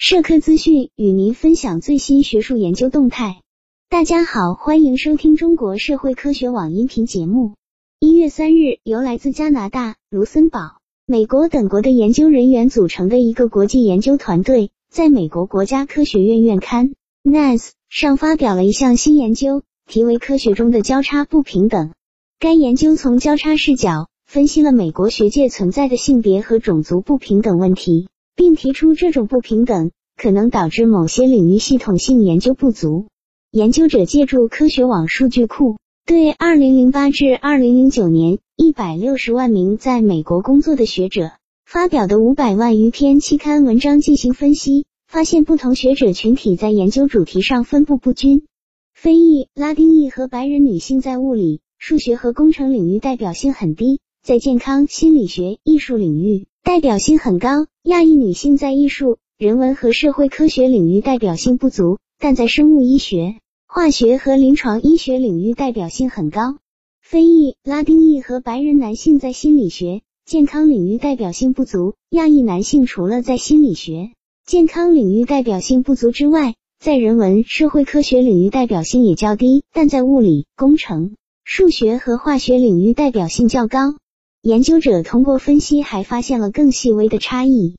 社科资讯与您分享最新学术研究动态。大家好，欢迎收听中国社会科学网音频节目。一月三日，由来自加拿大、卢森堡、美国等国的研究人员组成的一个国际研究团队，在美国国家科学院院刊《NAS》上发表了一项新研究，题为“科学中的交叉不平等”。该研究从交叉视角分析了美国学界存在的性别和种族不平等问题。并提出这种不平等可能导致某些领域系统性研究不足。研究者借助科学网数据库，对二零零八至二零零九年一百六十万名在美国工作的学者发表的五百万余篇期刊文章进行分析，发现不同学者群体在研究主题上分布不均。非裔、拉丁裔和白人女性在物理、数学和工程领域代表性很低，在健康、心理学、艺术领域。代表性很高。亚裔女性在艺术、人文和社会科学领域代表性不足，但在生物医学、化学和临床医学领域代表性很高。非裔、拉丁裔和白人男性在心理学、健康领域代表性不足。亚裔男性除了在心理学、健康领域代表性不足之外，在人文、社会科学领域代表性也较低，但在物理、工程、数学和化学领域代表性较高。研究者通过分析还发现了更细微的差异。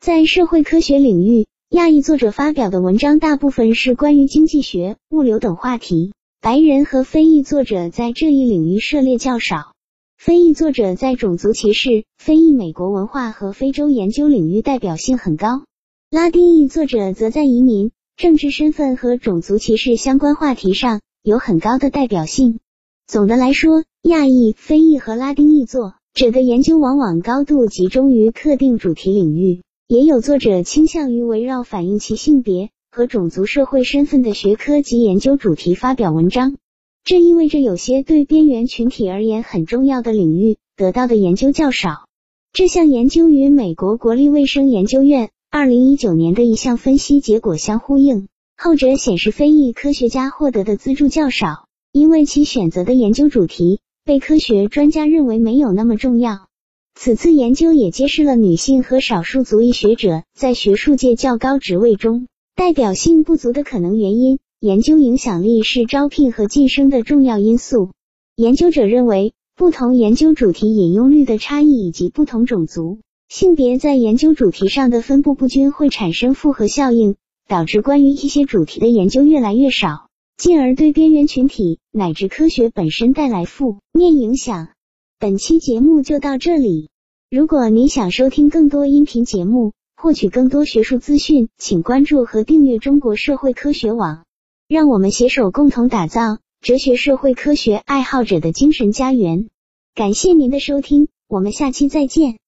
在社会科学领域，亚裔作者发表的文章大部分是关于经济学、物流等话题；白人和非裔作者在这一领域涉猎较少。非裔作者在种族歧视、非裔美国文化和非洲研究领域代表性很高。拉丁裔作者则在移民、政治身份和种族歧视相关话题上有很高的代表性。总的来说，亚裔、非裔和拉丁裔作。者的研究往往高度集中于特定主题领域，也有作者倾向于围绕反映其性别和种族社会身份的学科及研究主题发表文章。这意味着有些对边缘群体而言很重要的领域得到的研究较少。这项研究与美国国立卫生研究院二零一九年的一项分析结果相呼应，后者显示非裔科学家获得的资助较少，因为其选择的研究主题。被科学专家认为没有那么重要。此次研究也揭示了女性和少数族裔学者在学术界较高职位中代表性不足的可能原因。研究影响力是招聘和晋升的重要因素。研究者认为，不同研究主题引用率的差异以及不同种族、性别在研究主题上的分布不均会产生复合效应，导致关于一些主题的研究越来越少。进而对边缘群体乃至科学本身带来负面影响。本期节目就到这里。如果您想收听更多音频节目，获取更多学术资讯，请关注和订阅中国社会科学网。让我们携手共同打造哲学社会科学爱好者的精神家园。感谢您的收听，我们下期再见。